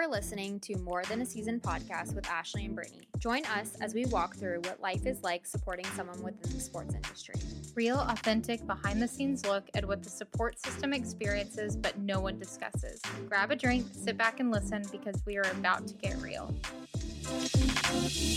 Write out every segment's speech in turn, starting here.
are listening to More Than a Season podcast with Ashley and Brittany. Join us as we walk through what life is like supporting someone within the sports industry. Real, authentic, behind the scenes look at what the support system experiences, but no one discusses. Grab a drink, sit back, and listen because we are about to get real.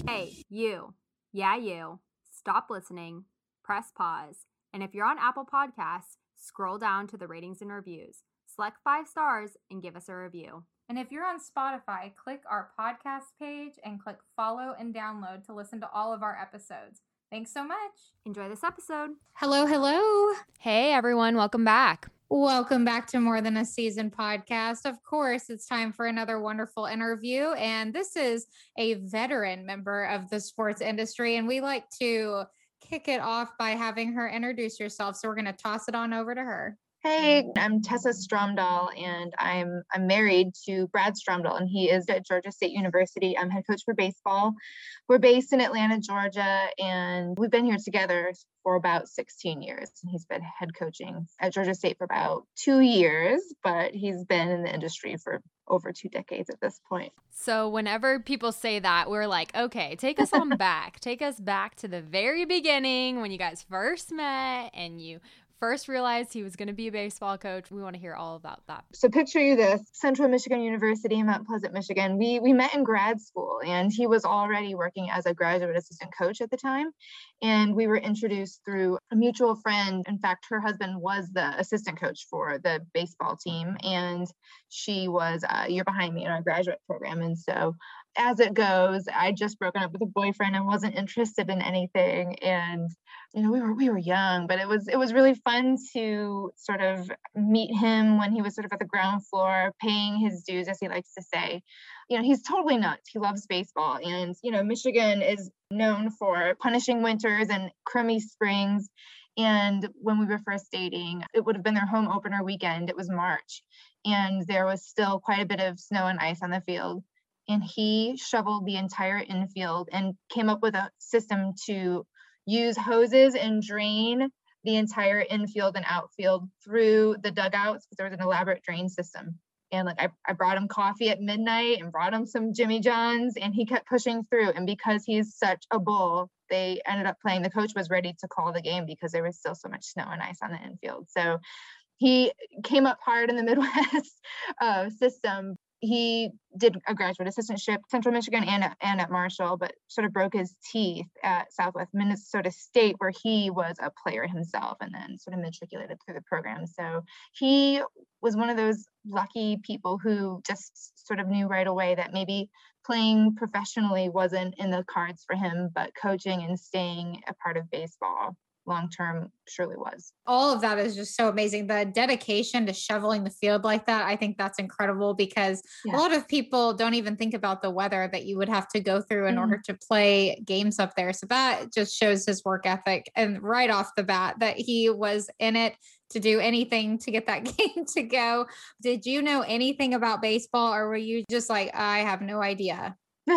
Hey, you. Yeah, you. Stop listening, press pause, and if you're on Apple Podcasts, scroll down to the ratings and reviews. Select five stars and give us a review. And if you're on Spotify, click our podcast page and click follow and download to listen to all of our episodes. Thanks so much. Enjoy this episode. Hello, hello. Hey, everyone. Welcome back. Welcome back to More Than a Season podcast. Of course, it's time for another wonderful interview. And this is a veteran member of the sports industry. And we like to kick it off by having her introduce herself. So we're going to toss it on over to her. Hey, I'm Tessa Stromdahl, and I'm I'm married to Brad Stromdahl, and he is at Georgia State University. I'm head coach for baseball. We're based in Atlanta, Georgia, and we've been here together for about 16 years. And he's been head coaching at Georgia State for about two years, but he's been in the industry for over two decades at this point. So whenever people say that, we're like, okay, take us on back. Take us back to the very beginning when you guys first met and you first realized he was going to be a baseball coach. We want to hear all about that. So picture you this Central Michigan University in Mount Pleasant, Michigan. We we met in grad school and he was already working as a graduate assistant coach at the time. And we were introduced through a mutual friend. In fact, her husband was the assistant coach for the baseball team and she was a year behind me in our graduate program. And so as it goes, I just broken up with a boyfriend and wasn't interested in anything. And you know, we were we were young, but it was it was really fun to sort of meet him when he was sort of at the ground floor, paying his dues, as he likes to say. You know, he's totally nuts. He loves baseball, and you know, Michigan is known for punishing winters and crummy springs. And when we were first dating, it would have been their home opener weekend. It was March, and there was still quite a bit of snow and ice on the field and he shoveled the entire infield and came up with a system to use hoses and drain the entire infield and outfield through the dugouts because there was an elaborate drain system. And like I, I brought him coffee at midnight and brought him some Jimmy John's and he kept pushing through. And because he's such a bull, they ended up playing. The coach was ready to call the game because there was still so much snow and ice on the infield. So he came up hard in the Midwest uh, system, he did a graduate assistantship central michigan and, and at marshall but sort of broke his teeth at southwest minnesota state where he was a player himself and then sort of matriculated through the program. So he was one of those lucky people who just sort of knew right away that maybe playing professionally wasn't in the cards for him but coaching and staying a part of baseball long term surely was. All of that is just so amazing. The dedication to shoveling the field like that, I think that's incredible because yeah. a lot of people don't even think about the weather that you would have to go through in mm order to play games up there. So that just shows his work ethic. And right off the bat, that he was in it to do anything to get that game to go. Did you know anything about baseball or were you just like, I have no idea?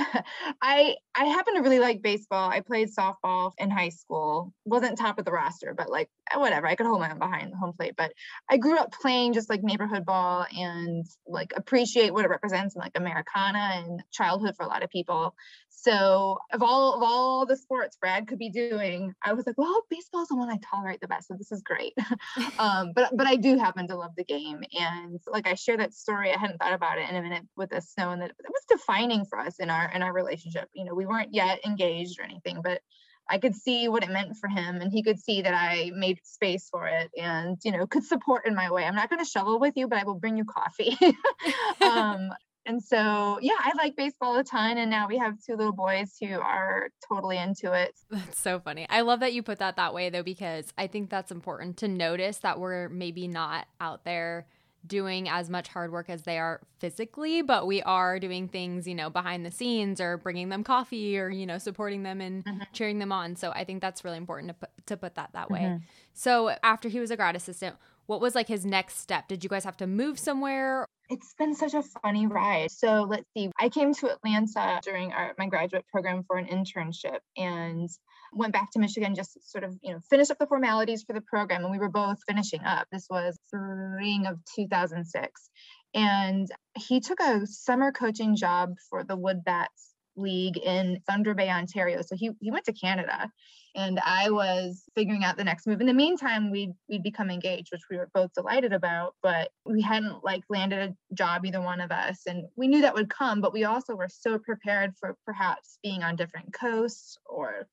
I I happen to really like baseball. I played softball in high school. wasn't top of the roster, but like whatever. I could hold my own behind the home plate. But I grew up playing just like neighborhood ball and like appreciate what it represents in like Americana and childhood for a lot of people. So of all of all the sports Brad could be doing, I was like, well, baseball is the one I tolerate the best. So this is great. um, but but I do happen to love the game. And like I share that story. I hadn't thought about it in a minute with snow and that it was defining for us in our in our relationship. You know, we weren't yet engaged or anything, but I could see what it meant for him and he could see that I made space for it and you know could support in my way. I'm not going to shovel with you, but I will bring you coffee. um, and so yeah, I like baseball a ton and now we have two little boys who are totally into it. That's so funny. I love that you put that that way though because I think that's important to notice that we're maybe not out there doing as much hard work as they are physically, but we are doing things, you know, behind the scenes or bringing them coffee or, you know, supporting them and mm-hmm. cheering them on. So I think that's really important to put, to put that that way. Mm-hmm. So after he was a grad assistant, what was like his next step? Did you guys have to move somewhere? It's been such a funny ride. So let's see. I came to Atlanta during our, my graduate program for an internship and went back to Michigan just sort of, you know, finish up the formalities for the program. And we were both finishing up. This was spring of 2006. And he took a summer coaching job for the Woodbats League in Thunder Bay, Ontario. So he, he went to Canada and I was figuring out the next move. In the meantime, we'd, we'd become engaged, which we were both delighted about, but we hadn't like landed a job, either one of us. And we knew that would come, but we also were so prepared for perhaps being on different coasts or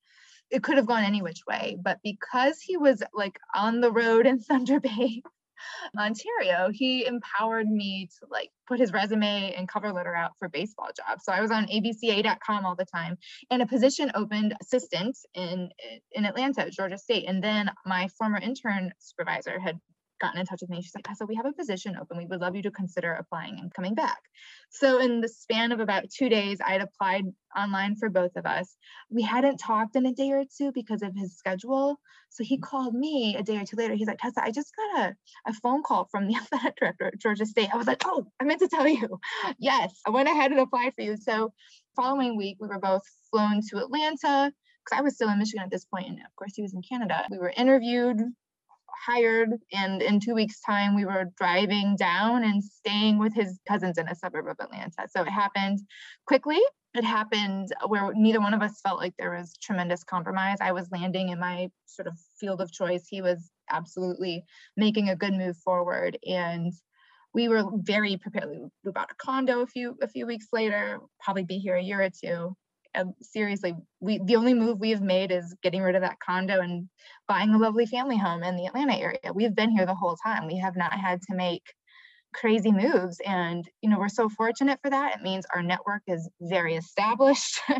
it could have gone any which way. But because he was like on the road in Thunder Bay Ontario, he empowered me to like put his resume and cover letter out for baseball jobs. So I was on abca.com all the time and a position opened assistant in in Atlanta, Georgia State. And then my former intern supervisor had gotten in touch with me. She's like, so we have a position open. We would love you to consider applying and coming back. So in the span of about two days, I'd applied online for both of us. We hadn't talked in a day or two because of his schedule. So he called me a day or two later. He's like, Tessa, I just got a, a phone call from the athletic director at Georgia State. I was like, oh, I meant to tell you. yes, I went ahead and applied for you. So following week, we were both flown to Atlanta because I was still in Michigan at this point, and of course he was in Canada. We were interviewed, hired and in two weeks time we were driving down and staying with his cousins in a suburb of atlanta. So it happened quickly. It happened where neither one of us felt like there was tremendous compromise. I was landing in my sort of field of choice. He was absolutely making a good move forward and we were very prepared. We bought a condo a few a few weeks later probably be here a year or two um, seriously, we the only move we have made is getting rid of that condo and buying a lovely family home in the Atlanta area. We've been here the whole time. We have not had to make crazy moves. And you know we're so fortunate for that. It means our network is very established.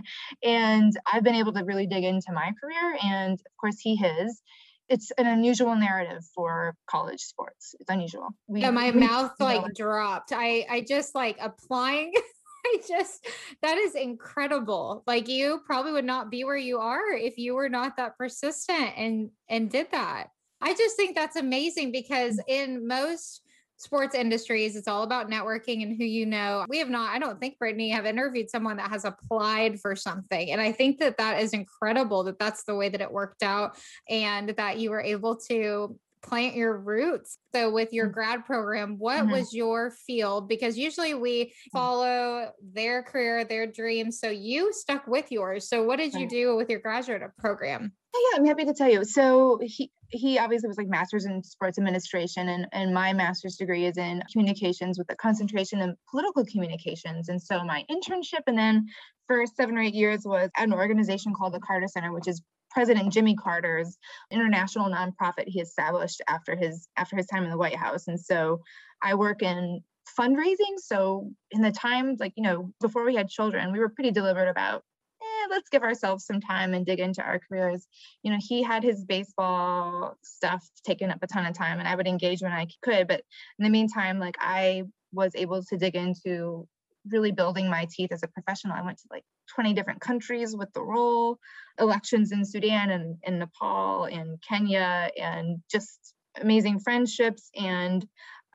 And i've been able to really dig into my career and of course he his. It's an unusual narrative for college sports. It's unusual. We, yeah my we, mouth like know. dropped. I i just like applying I just that is incredible. Like you probably would not be where you are if you were not that persistent and and did that. I just think that's amazing because mm. in most sports industries it's all about networking and who you know. We have not I don't think Brittany have interviewed someone that has applied for something and I think that that is incredible that that's the way that it worked out and that you were able to plant your roots. So, with your mm. grad program, what mm-hmm. was your field? Because usually we mm. follow their career, their dreams. So, you stuck with yours. So, what did you do with your graduate program? Oh, yeah, I'm happy to tell you. So, he he obviously was like master's in sports administration and, and my master's degree is in communications with a concentration in political communications and so my internship and then for seven or eight years was at an organization called the carter center which is President Jimmy Carter's international nonprofit he established after his after his time in the White House. And so I work in fundraising. So in the time, like, you know, before we had children, we were pretty deliberate about eh, let's give ourselves some time and dig into our careers. You know, he had his baseball stuff taken up a ton of time and I would engage when I could. But in the meantime, like I was able to dig into really building my teeth as a professional. I went to like 20 different countries with the role, elections in Sudan and in Nepal and Kenya, and just amazing friendships. And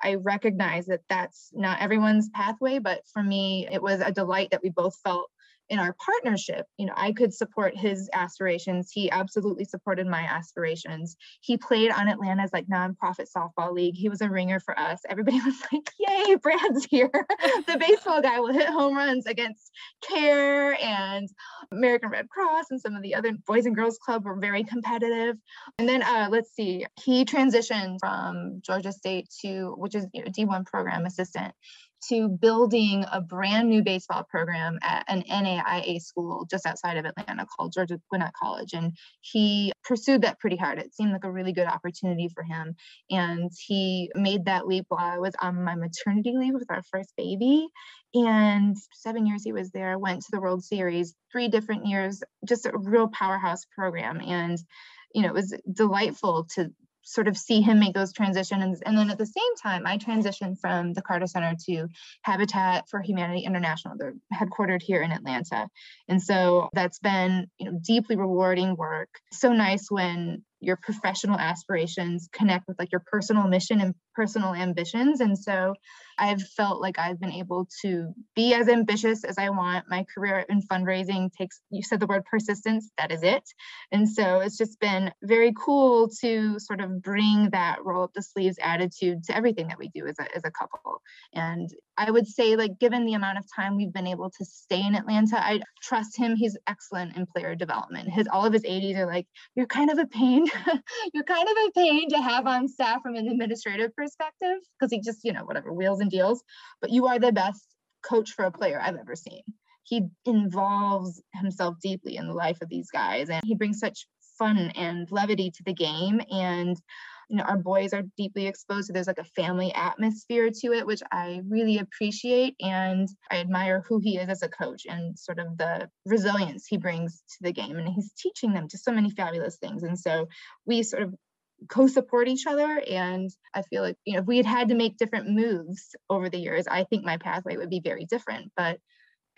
I recognize that that's not everyone's pathway, but for me, it was a delight that we both felt in our partnership, you know, I could support his aspirations. He absolutely supported my aspirations. He played on Atlanta's like nonprofit softball league. He was a ringer for us. Everybody was like, "Yay, Brad's here!" the baseball guy will hit home runs against CARE and American Red Cross and some of the other Boys and Girls Club were very competitive. And then uh, let's see, he transitioned from Georgia State to which is you know, D1 program assistant to building a brand new baseball program at an NAIA school just outside of Atlanta called Georgia Gwinnett College. And he pursued that pretty hard. It seemed like a really good opportunity for him. And he made that leap while I was on my maternity leave with our first baby. And seven years he was there, went to the World Series, three different years, just a real powerhouse program. And you know, it was delightful to sort of see him make those transitions. And then at the same time, I transitioned from the Carter Center to Habitat for Humanity International. They're headquartered here in Atlanta. And so that's been, you know, deeply rewarding work. So nice when your professional aspirations connect with like your personal mission and personal ambitions. And so I've felt like I've been able to be as ambitious as I want. My career in fundraising takes, you said the word persistence, that is it. And so it's just been very cool to sort of bring that roll up the sleeves attitude to everything that we do as a, as a couple. And I would say, like, given the amount of time we've been able to stay in Atlanta, I trust him. He's excellent in player development. His all of his ADs are like, you're kind of a pain. you're kind of a pain to have on staff from an administrative perspective because he just, you know, whatever, wheels and deals. But you are the best coach for a player I've ever seen. He involves himself deeply in the life of these guys and he brings such fun and levity to the game. And you know, our boys are deeply exposed. So there's like a family atmosphere to it, which I really appreciate. And I admire who he is as a coach and sort of the resilience he brings to the game. And he's teaching them just so many fabulous things. And so we sort of co-support each other and i feel like you know if we had had to make different moves over the years i think my pathway would be very different but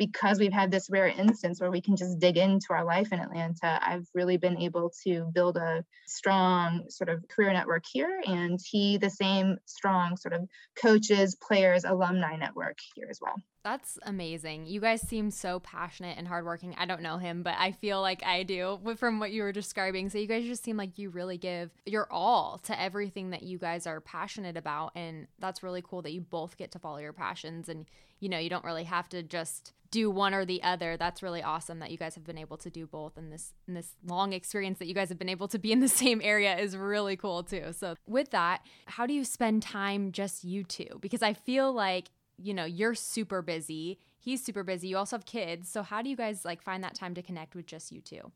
because we've had this rare instance where we can just dig into our life in Atlanta, I've really been able to build a strong sort of career network here. And he, the same strong sort of coaches, players, alumni network here as well. That's amazing. You guys seem so passionate and hardworking. I don't know him, but I feel like I do from what you were describing. So you guys just seem like you really give your all to everything that you guys are passionate about. And that's really cool that you both get to follow your passions and you know, you don't really have to just do one or the other. That's really awesome that you guys have been able to do both and this in this long experience that you guys have been able to be in the same area is really cool too. So with that, how do you spend time just you two? Because I feel like, you know, you're super busy. He's super busy. You also have kids. So how do you guys like find that time to connect with just you two?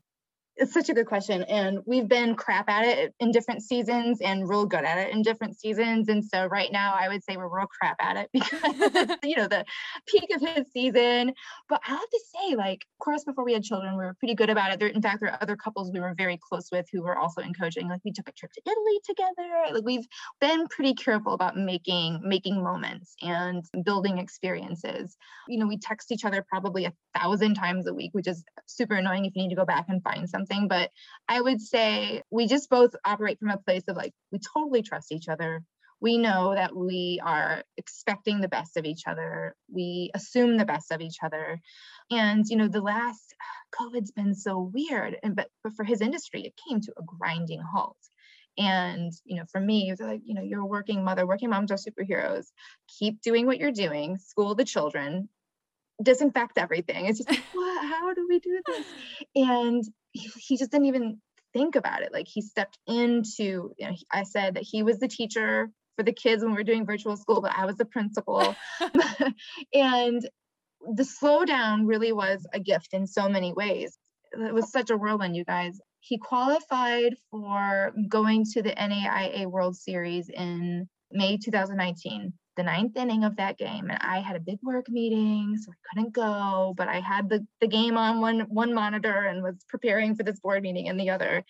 It's such a good question and we've been crap at it in different seasons and real good at it in different seasons and so right now i would say we're real crap at it because you know the peak of his season. But i have to say like of course before we had children we were pretty good about it. There in fact there are other couples we were very close with who were also in coaching. Like we took a trip to italy together. Like we've been pretty careful about making making moments and building experiences. You know we text each other probably a thousand times a week which is super annoying if you need to go back and find something something, but I would say we just both operate from a place of like, we totally trust each other. We know that we are expecting the best of each other. We assume the best of each other. And, you know, the last COVID's been so weird. And but, but for his industry, it came to a grinding halt. And, you know, for me, it was like, you know, you're a working mother, working moms are superheroes. Keep doing what you're doing, school the children, disinfect everything. It's just like, what? How do we do this? And he, just didn't even think about it. Like he stepped into, you know, I said that he was the teacher for the kids when we were doing virtual school, but I was the principal. and the slowdown really was a gift in so many ways. It was such a whirlwind, you guys. He qualified for going to the NAIA World Series in May 2019 the ninth inning of that game and I had a big work meeting, so I couldn't go, but I had the, the game on one one monitor and was preparing for this board meeting in the other.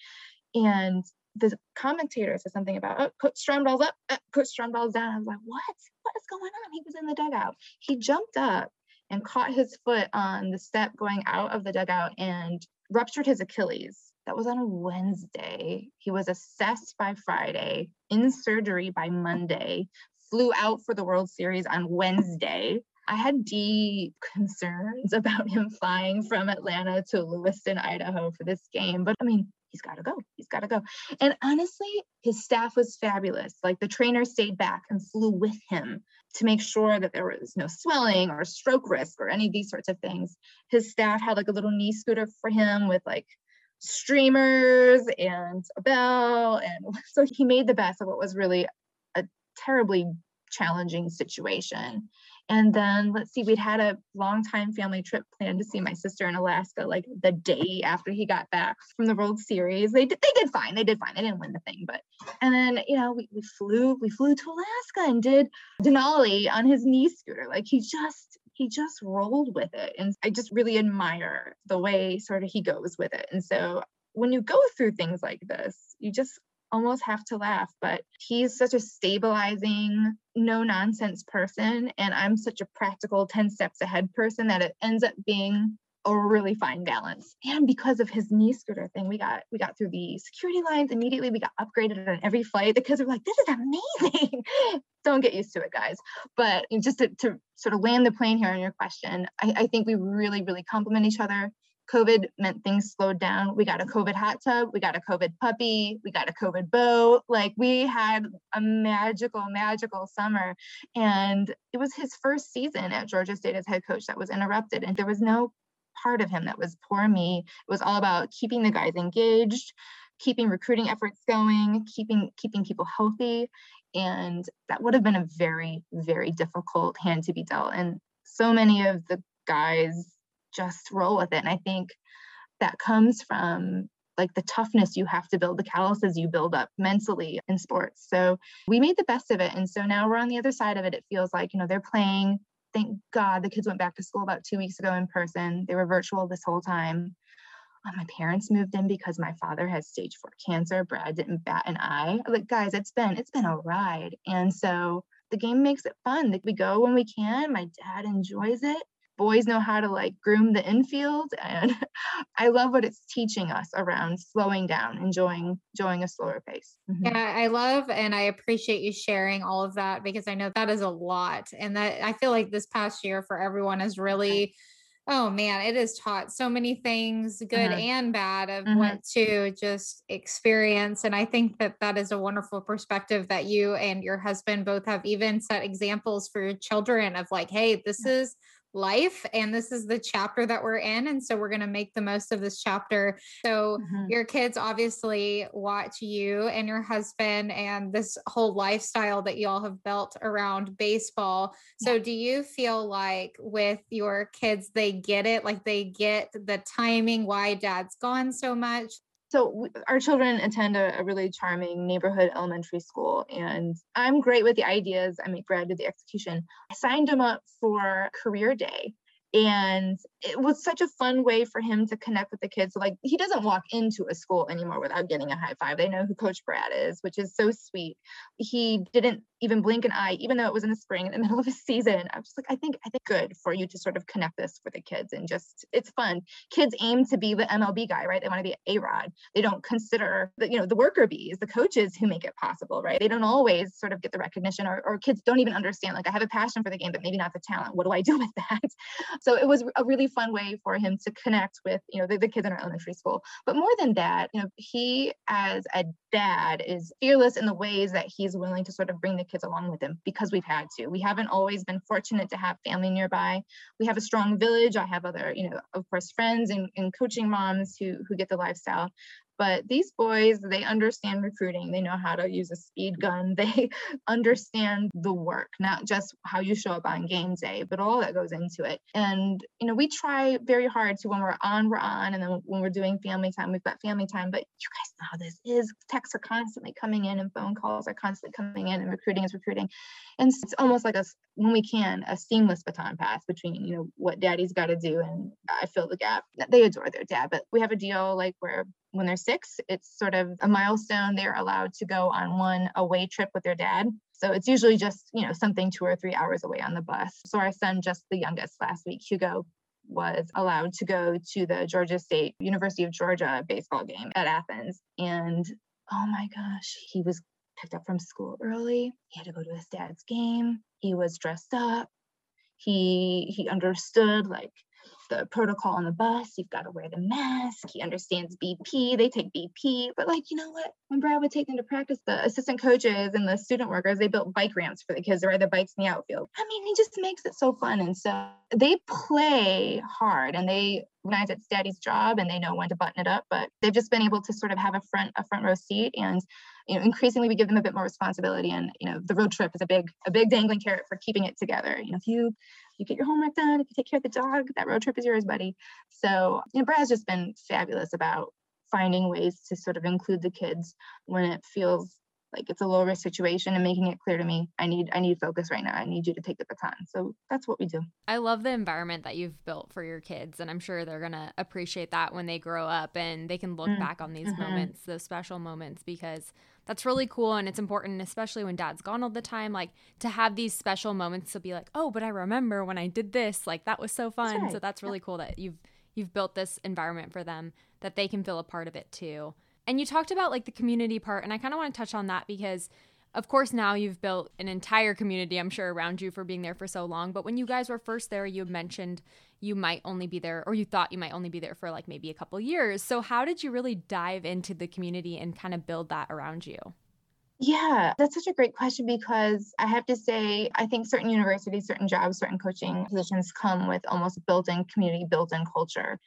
And the commentator said something about, oh, Coach Stromdahl's up, uh, Coach Stromdahl's down. I was like, what? What is going on? He was in the dugout. He jumped up and caught his foot on the step going out of the dugout and ruptured his Achilles. That was on a Wednesday. He was assessed by Friday, in surgery by Monday, flew out for the World Series on Wednesday. I had deep concerns about him flying from Atlanta to Lewiston, Idaho for this game. But I mean, he's got to go. He's got to go. And honestly, his staff was fabulous. Like the trainer stayed back and flew with him to make sure that there was no swelling or stroke risk or any of these sorts of things. His staff had like a little knee scooter for him with like streamers and a bell. And so he made the best of what was really terribly challenging situation. And then let's see, we'd had a long time family trip planned to see my sister in Alaska, like the day after he got back from the World Series. They did, they did fine. They did fine. They didn't win the thing, but and then you know we, we flew we flew to Alaska and did Denali on his knee scooter. Like he just he just rolled with it, and I just really admire the way sort of he goes with it. And so when you go through things like this, you just almost have to laugh, but he's such a stabilizing, no nonsense person. And I'm such a practical 10 steps ahead person that it ends up being a really fine balance. And because of his knee scooter thing, we got we got through the security lines immediately. We got upgraded on every flight because we're like, this is amazing. Don't get used to it, guys. But just to, to, sort of land the plane here on your question, I, I think we really, really complement each other COVID meant things slowed down. We got a COVID hot tub, we got a COVID puppy, we got a COVID boat. Like we had a magical, magical summer. And it was his first season at Georgia State as head coach that was interrupted. And there was no part of him that was poor me. It was all about keeping the guys engaged, keeping recruiting efforts going, keeping keeping people healthy. And that would have been a very, very difficult hand to be dealt. And so many of the guys just roll with it. And I think that comes from like the toughness you have to build, the calluses you build up mentally in sports. So we made the best of it. And so now we're on the other side of it. It feels like, you know, they're playing. Thank God the kids went back to school about two weeks ago in person. They were virtual this whole time. Uh, my parents moved in because my father has stage four cancer. Brad didn't bat an eye. Like, guys, it's been it's been a ride. And so the game makes it fun. Like we go when we can. My dad enjoys it boys know how to like groom the infield and i love what it's teaching us around slowing down enjoying enjoying a slower pace mm-hmm. yeah i love and i appreciate you sharing all of that because i know that is a lot and that i feel like this past year for everyone is really oh man it has taught so many things good mm-hmm. and bad of mm-hmm. what to just experience and i think that that is a wonderful perspective that you and your husband both have even set examples for your children of like hey this yeah. is life and this is the chapter that we're in and so we're going to make the most of this chapter. So mm-hmm. your kids obviously watch you and your husband and this whole lifestyle that y'all have built around baseball. So do you feel like with your kids they get it? Like they get the timing why dad's gone so much so our children attend a, a, really charming neighborhood elementary school and i'm great with the ideas. I make brad do the execution. I signed him up for career day and it was such a fun way for him to connect with the kids. So like he doesn't walk into a school anymore without getting a high five. They know who Coach Brad is, which is so sweet. He didn't even blink an eye, even though it was in the spring in the middle of a season. I was just like, I think I think good for you to sort of connect this for the kids and just it's fun. Kids aim to be the MLB guy, right? They want to be A-Rod. They don't consider the you know the worker bees, the coaches who make it possible, right? They don't always sort of get the recognition, or, or kids don't even understand. Like I have a passion for the game, but maybe not the talent. What do I do with that? So it was a really fun way for him to connect with, you know, the, the kids in our elementary school. But more than that, you know, he as a dad is fearless in the ways that he's willing to sort of bring the kids along with him because we've had to. We haven't always been fortunate to have family nearby. We have a strong village. I have other, you know, of course, friends and, and coaching moms who who get the lifestyle but these boys they understand recruiting. They know how to use a speed gun. They understand the work not just how you show up on game day but all that goes into it. And you know we try very hard to when we're on we're on and then when we're doing family time we've got family time. But you guys know how this is. Texts are constantly coming in and phone calls are constantly coming in and recruiting is recruiting. And it's almost like a when we can a seamless baton pass between you know what daddy's got to do and i fill the gap. They adore their dad but we have a deal like where when they're six, it's sort of a milestone. They're allowed to go on one away trip with their dad. So it's usually just, you know, something two or three hours away on the bus. So our son, just the youngest last week, Hugo, was allowed to go to the Georgia State University of Georgia baseball game at Athens. And oh my gosh, he was picked up from school early. He had to go to his dad's game. He was dressed up. He he understood like the protocol on the bus. You've got to wear the mask. He understands BP. They take BP. But like, you know what? When Brad would take them to practice, the assistant coaches and the student workers, they built bike ramps for the kids to ride the bikes in the outfield. I mean, he just makes it so fun. And so they play hard and they recognize it's daddy's job and they know when to button it up. But they've just been able to sort of have a front, a front row seat and you know, increasingly we give them a bit more responsibility and, you know, the road trip is a big, a big dangling carrot for keeping it together. You know, if you you get your homework done, if you take care of the dog, that road trip is yours, buddy. So, you know, Brad's just been fabulous about finding ways to sort of include the kids when it feels like it's a low risk situation and making it clear to me i need i need focus right now i need you to take the baton so that's what we do i love the environment that you've built for your kids and i'm sure they're going to appreciate that when they grow up and they can look mm-hmm. back on these mm-hmm. moments those special moments because that's really cool and it's important especially when dad's gone all the time like to have these special moments to be like oh but i remember when i did this like that was so fun. That's right. so that's really cool that you've you've built this environment for them that they can feel a part of it too. And you talked about like the community part and i kind of want to touch on that because of course, now you've built an entire community, I'm sure, around you for being there for so long. But when you guys were first there, you mentioned you might only be there, or you thought you might only be there for like maybe a couple years. So, how did you really dive into the community and kind of build that around you? Yeah, that's such a great question because I have to say, I think certain universities, certain jobs, certain coaching positions come with almost built in community, built in culture.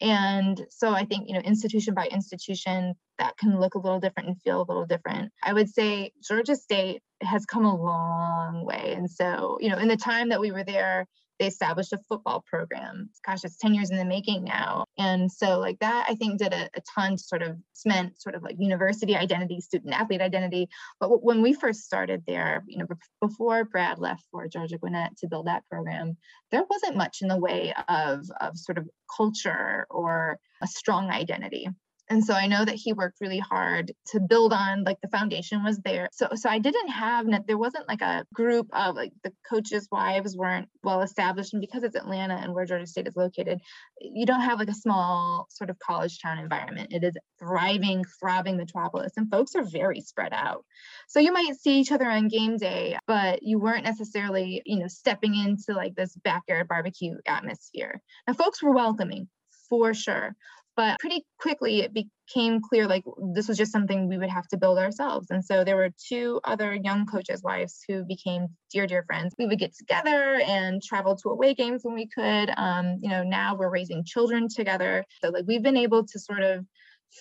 And so I think, you know, institution by institution, that can look a little different and feel a little different. I would say Georgia State has come a long way. And so, you know, in the time that we were there, they established a football program. Gosh, it's 10 years in the making now. And so, like that, I think did a, a ton to sort of cement sort of like university identity, student athlete identity. But w- when we first started there, you know, before Brad left for Georgia Gwinnett to build that program, there wasn't much in the way of, of sort of culture or a strong identity and so i know that he worked really hard to build on like the foundation was there. So so i didn't have there wasn't like a group of like the coaches wives weren't well established. And because it's atlanta and where georgia state is located you don't have like a small sort of college town environment. It is thriving throbbing metropolis and folks are very spread out. So you might see each other on game day but you weren't necessarily you know stepping into like this backyard barbecue atmosphere. Now folks were welcoming for sure but pretty quickly it became clear like this was just something we would have to build ourselves. And so there were two other young coaches wives who became dear dear friends. We would get together and travel to away games when we could. Um, you know now we're raising children together. So like we've been able to sort of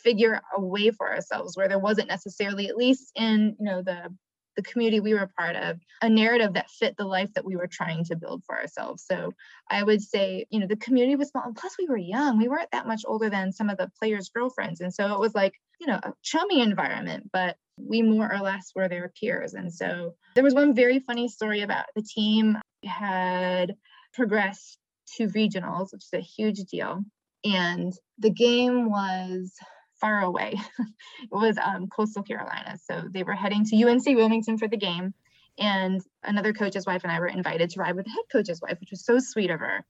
figure a way for ourselves where there wasn't necessarily at least in you know the the community we were part of, a narrative that fit the life that we were trying to build for ourselves. So I would say, you know, the community was small. And plus, we were young. We weren't that much older than some of the players' girlfriends. And so it was like, you know, a chummy environment, but we more or less were their peers. And so there was one very funny story about the team had progressed to regionals, which is a huge deal. And the game was far away. it was um, coastal Carolina. So they were heading to UNC Wilmington for the game. And another coach's wife and I were invited to ride with the head coach's wife, which was so sweet of her.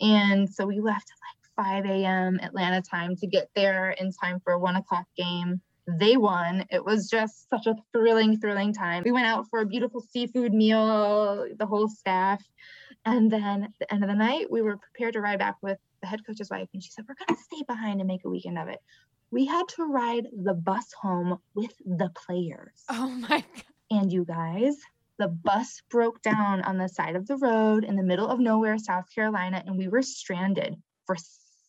And so we left at like 5 a.m. Atlanta time to get there in time for a one o'clock game. They won. It was just such a thrilling, thrilling time. We went out for a beautiful seafood meal, the whole staff. And then at the end of the night, we were prepared to ride back with the head coach's wife. And she said, We're going to stay behind and make a weekend of it we had to ride the bus home with the players. Oh my God. And you guys, the bus broke down on the side of the road in the middle of nowhere, South Carolina, and we were stranded for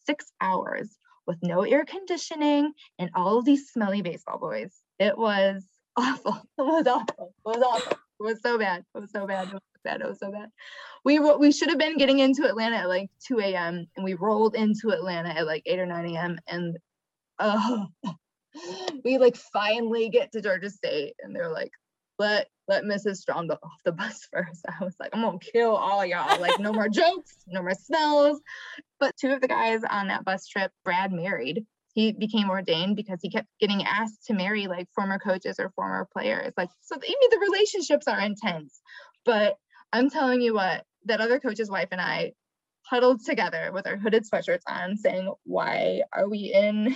six hours with no air conditioning and all of these smelly baseball boys. It was awful. It was awful. It was awful. It was so bad. It was so bad. It was bad. It was so bad. We we should have been getting into Atlanta at like 2 a.m. and we rolled into Atlanta at like 8 or 9 a.m. and oh, we like finally get to Georgia State and they're like, let let Mrs. Strom go off the bus first. I was like, I'm gonna kill all y'all. Like, no more jokes, no more smells. But two of the guys on that bus trip, Brad married. He became ordained because he kept getting asked to marry like former coaches or former players. Like, so even the relationships are intense. But I'm telling you what, that other coach's wife and I huddled together with our hooded sweatshirts on, saying, Why are we in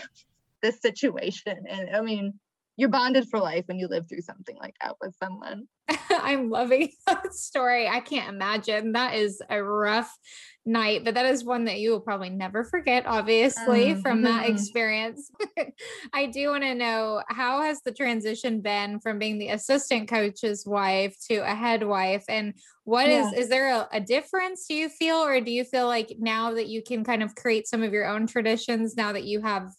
this situation. And I mean, you're bonded for life when you live through something like that with someone. I'm loving that story. I can't imagine. That is a rough night, but that is one that you will probably never forget, obviously, mm-hmm. from that experience. I do want to know how has the transition been from being the assistant coach's wife to a head wife? And what yeah. is is there a, a difference do you feel, or do you feel like now that you can kind of create some of your own traditions now that you have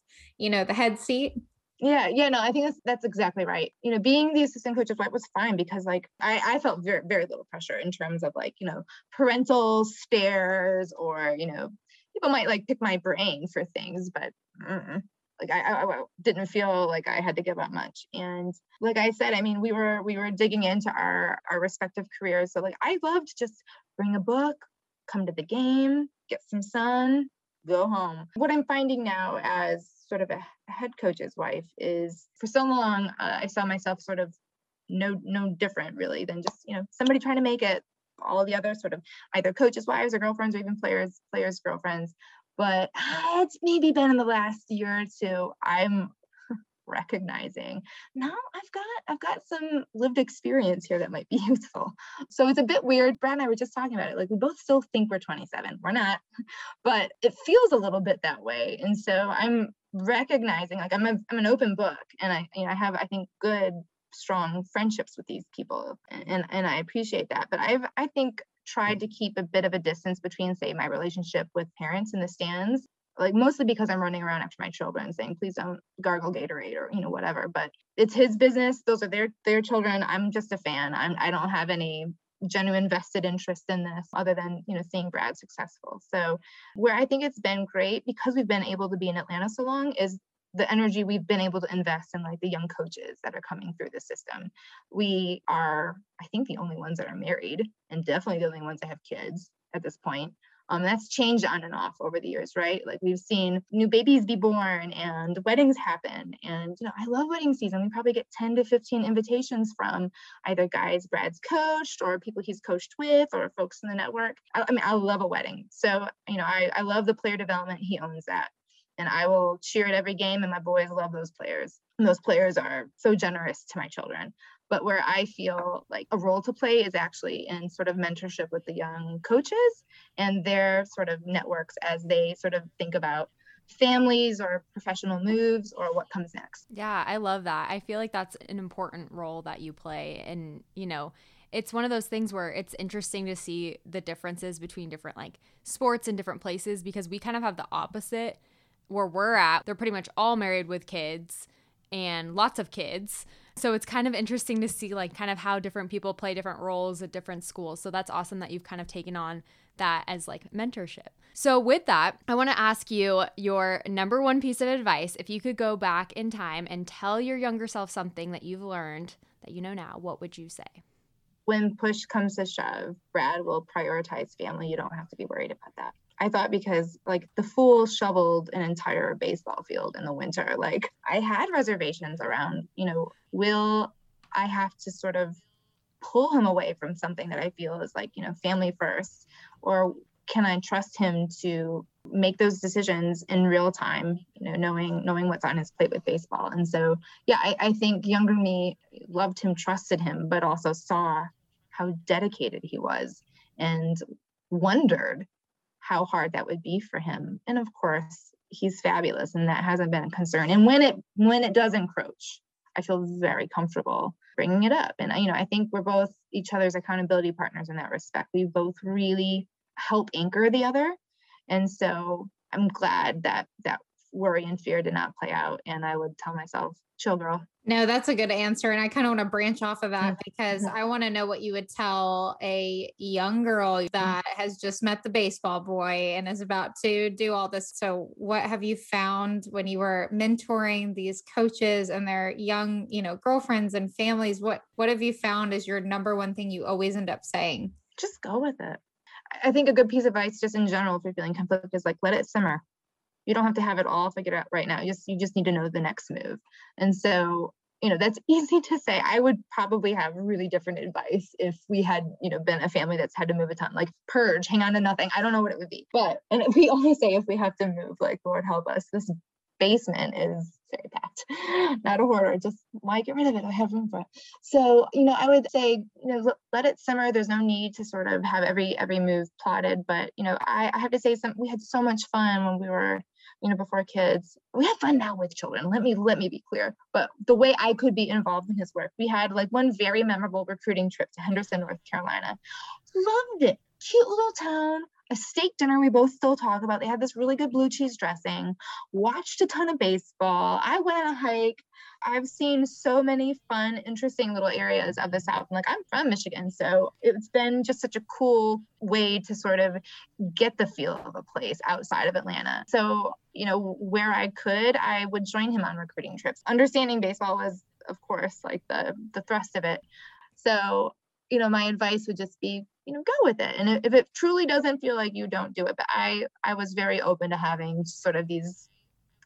you know, the head seat. Yeah, yeah, no, I think that's that's exactly right. You know, being the assistant coach's wife was fine because like I, I felt very very little pressure in terms of like, you know, parental stares or, you know, people might like pick my brain for things, but mm, like I, I, I didn't feel like I had to give up much. And like I said, I mean, we were we were digging into our our respective careers. So like I loved just bring a book, come to the game, get some sun, go home. What I'm finding now as sort of a head coach's wife is for so long uh, I saw myself sort of no no different really than just you know somebody trying to make it all the other sort of either coaches wives or girlfriends or even players players girlfriends but it's maybe been in the last year or two i'm recognizing now I've got I've got some lived experience here that might be useful. So it's a bit weird. Brad and I were just talking about it. Like we both still think we're 27. We're not, but it feels a little bit that way. And so I'm recognizing like I'm a, I'm an open book and I you know I have I think good strong friendships with these people and and I appreciate that. But I've I think tried to keep a bit of a distance between say my relationship with parents in the stands like mostly because I'm running around after my children saying, please don't gargle Gatorade or, you know, whatever. But it's his business. Those are their their children. I'm just a fan. I'm I don't have any genuine vested interest in this other than you know seeing brad successful so where i think it's been great because we've been able to be in atlanta so long is the energy we've been able to invest in like the young coaches that are coming through the system we are i think the only ones that are married and definitely the only ones that have kids at this point um, that's changed on and off over the years, right? Like we've seen new babies be born and weddings happen. And, you know, I love wedding season. We probably get 10 to 15 invitations from either guys Brad's coached or people he's coached with or folks in the network. I, I mean, I love a wedding. So, you know, I, I love the player development. He owns that. And I will cheer at every game, and my boys love those players. And those players are so generous to my children but where I feel like a role to play is actually in sort of mentorship with the young coaches and their sort of networks as they sort of think about families or professional moves or what comes next. Yeah, I love that. I feel like that's an important role that you play and, you know, it's one of those things where it's interesting to see the differences between different like sports in different places because we kind of have the opposite where we're at. They're pretty much all married with kids and lots of kids. So it's kind of interesting to see like kind of how different people play different roles at different schools. So that's awesome that you've kind of taken on that as like mentorship. So with that, I want to ask you your number one piece of advice. If you could go back in time and tell your younger self something that you've learned that you know now, what would you say? When push comes to shove, Brad will prioritize family. You don't have to be worried about that. I thought because like the fool shoveled an entire baseball field in the winter. Like I had reservations around, you know, will I have to sort of pull him away from something that I feel is like, you know, family first? Or can I trust him to make those decisions in real time, you know, knowing knowing what's on his plate with baseball. And so yeah, I, I think younger me loved him, trusted him, but also saw how dedicated he was and wondered how hard that would be for him. And of course, he's fabulous and that hasn't been a concern. And when it when it does encroach, I feel very comfortable bringing it up. And you know, I think we're both each other's accountability partners in that respect. We both really help anchor the other. And so I'm glad that that worry and fear did not play out. And I would tell myself, chill, girl. No, that's a good answer. And I kind of want to branch off of that because I want to know what you would tell a young girl mm. that has just met the baseball boy and is about to do all this. So, what have you found when you were mentoring these coaches and their young, you know, girlfriends and families? What what have you found is your number one thing you always end up saying? Just go with it. I think a good piece of advice, just in general, if you're feeling conflict, is like let it simmer you don't have to have it all figured out right now. You just you just need to know the next move. And so you know that's easy to say. I would probably have really different advice if we had you know been a family that's had to move a ton like purge hang on to nothing. I don't know what it would be. But and we only say if we have to move like lord help us this basement is very packed. Not a hoarder just why get rid of it? I have room for it. So you know i would say you know let it simmer. There's no need to sort of have every every move plotted. But you know i, I have to say some we had so much fun when we were you know before kids we have fun now with children let me let me be clear. But the way i could be involved in his work we had like one very memorable recruiting trip to henderson north carolina. Loved it. Cute little town a steak dinner we both still talk about they had this really good blue cheese dressing watched a ton of baseball i went on a hike I've seen so many fun, interesting little areas of the South. And like I'm from Michigan, so it's been just such a cool way to sort of get the feel of a place outside of Atlanta. So, you know, where I could, I would join him on recruiting trips. Understanding baseball was, of course, like the the thrust of it. So, you know, my advice would just be, you know, go with it. And if it truly doesn't feel like you don't do it, but I I was very open to having sort of these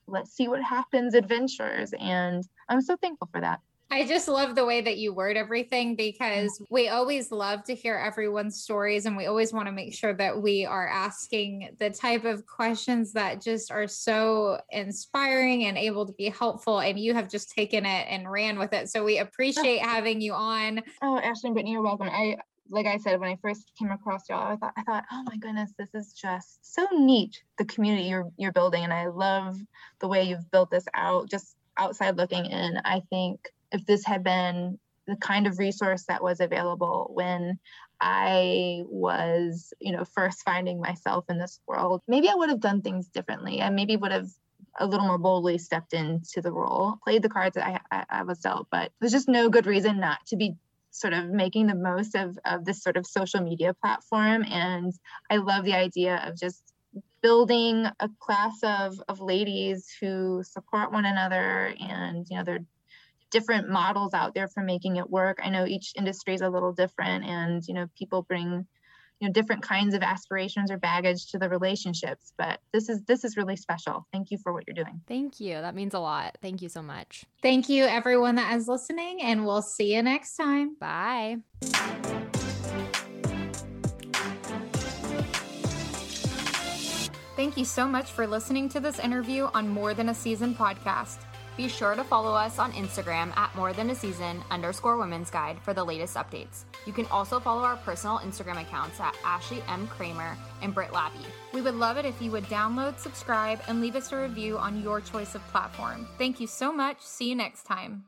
let's see what happens adventures and i'm so thankful for that I just love the way that you word everything because we always love to hear everyone's stories and we always want to make sure that we are asking the type of questions that just are so inspiring and able to be helpful. And you have just taken it and ran with it. So we appreciate having you on. Oh, Ashley and Brittany, you're welcome. I like I said, when I first came across y'all, I thought, I thought, oh my goodness, this is just so neat, the community you're you're building. And I love the way you've built this out, just outside looking in. I think if this had been the kind of resource that was available when I was, you know, first finding myself in this world, maybe I would have done things differently. I maybe would have a little more boldly stepped into the role, played the cards that I, I, I was dealt, but there's just no good reason not to be sort of making the most of, of this sort of social media platform. And I love the idea of just building a class of, of ladies who support one another and, you know, they're different models out there for making it work. I know each industry is a little different and, you know, people bring you know different kinds of aspirations or baggage to the relationships but this is this is really special. Thank you for what you're doing. Thank you. That means a lot. Thank you so much. Thank you everyone that is listening and we'll see you next time. Bye. Thank you so much for listening to this interview on More Than a Season podcast. Be sure to follow us on Instagram at more than a season underscore women's guide for the latest updates. You can also follow our personal Instagram accounts at Ashley M. Kramer and Britt Labby. We would love it if you would download, subscribe, and leave us a review on your choice of platform. Thank you so much. See you next time.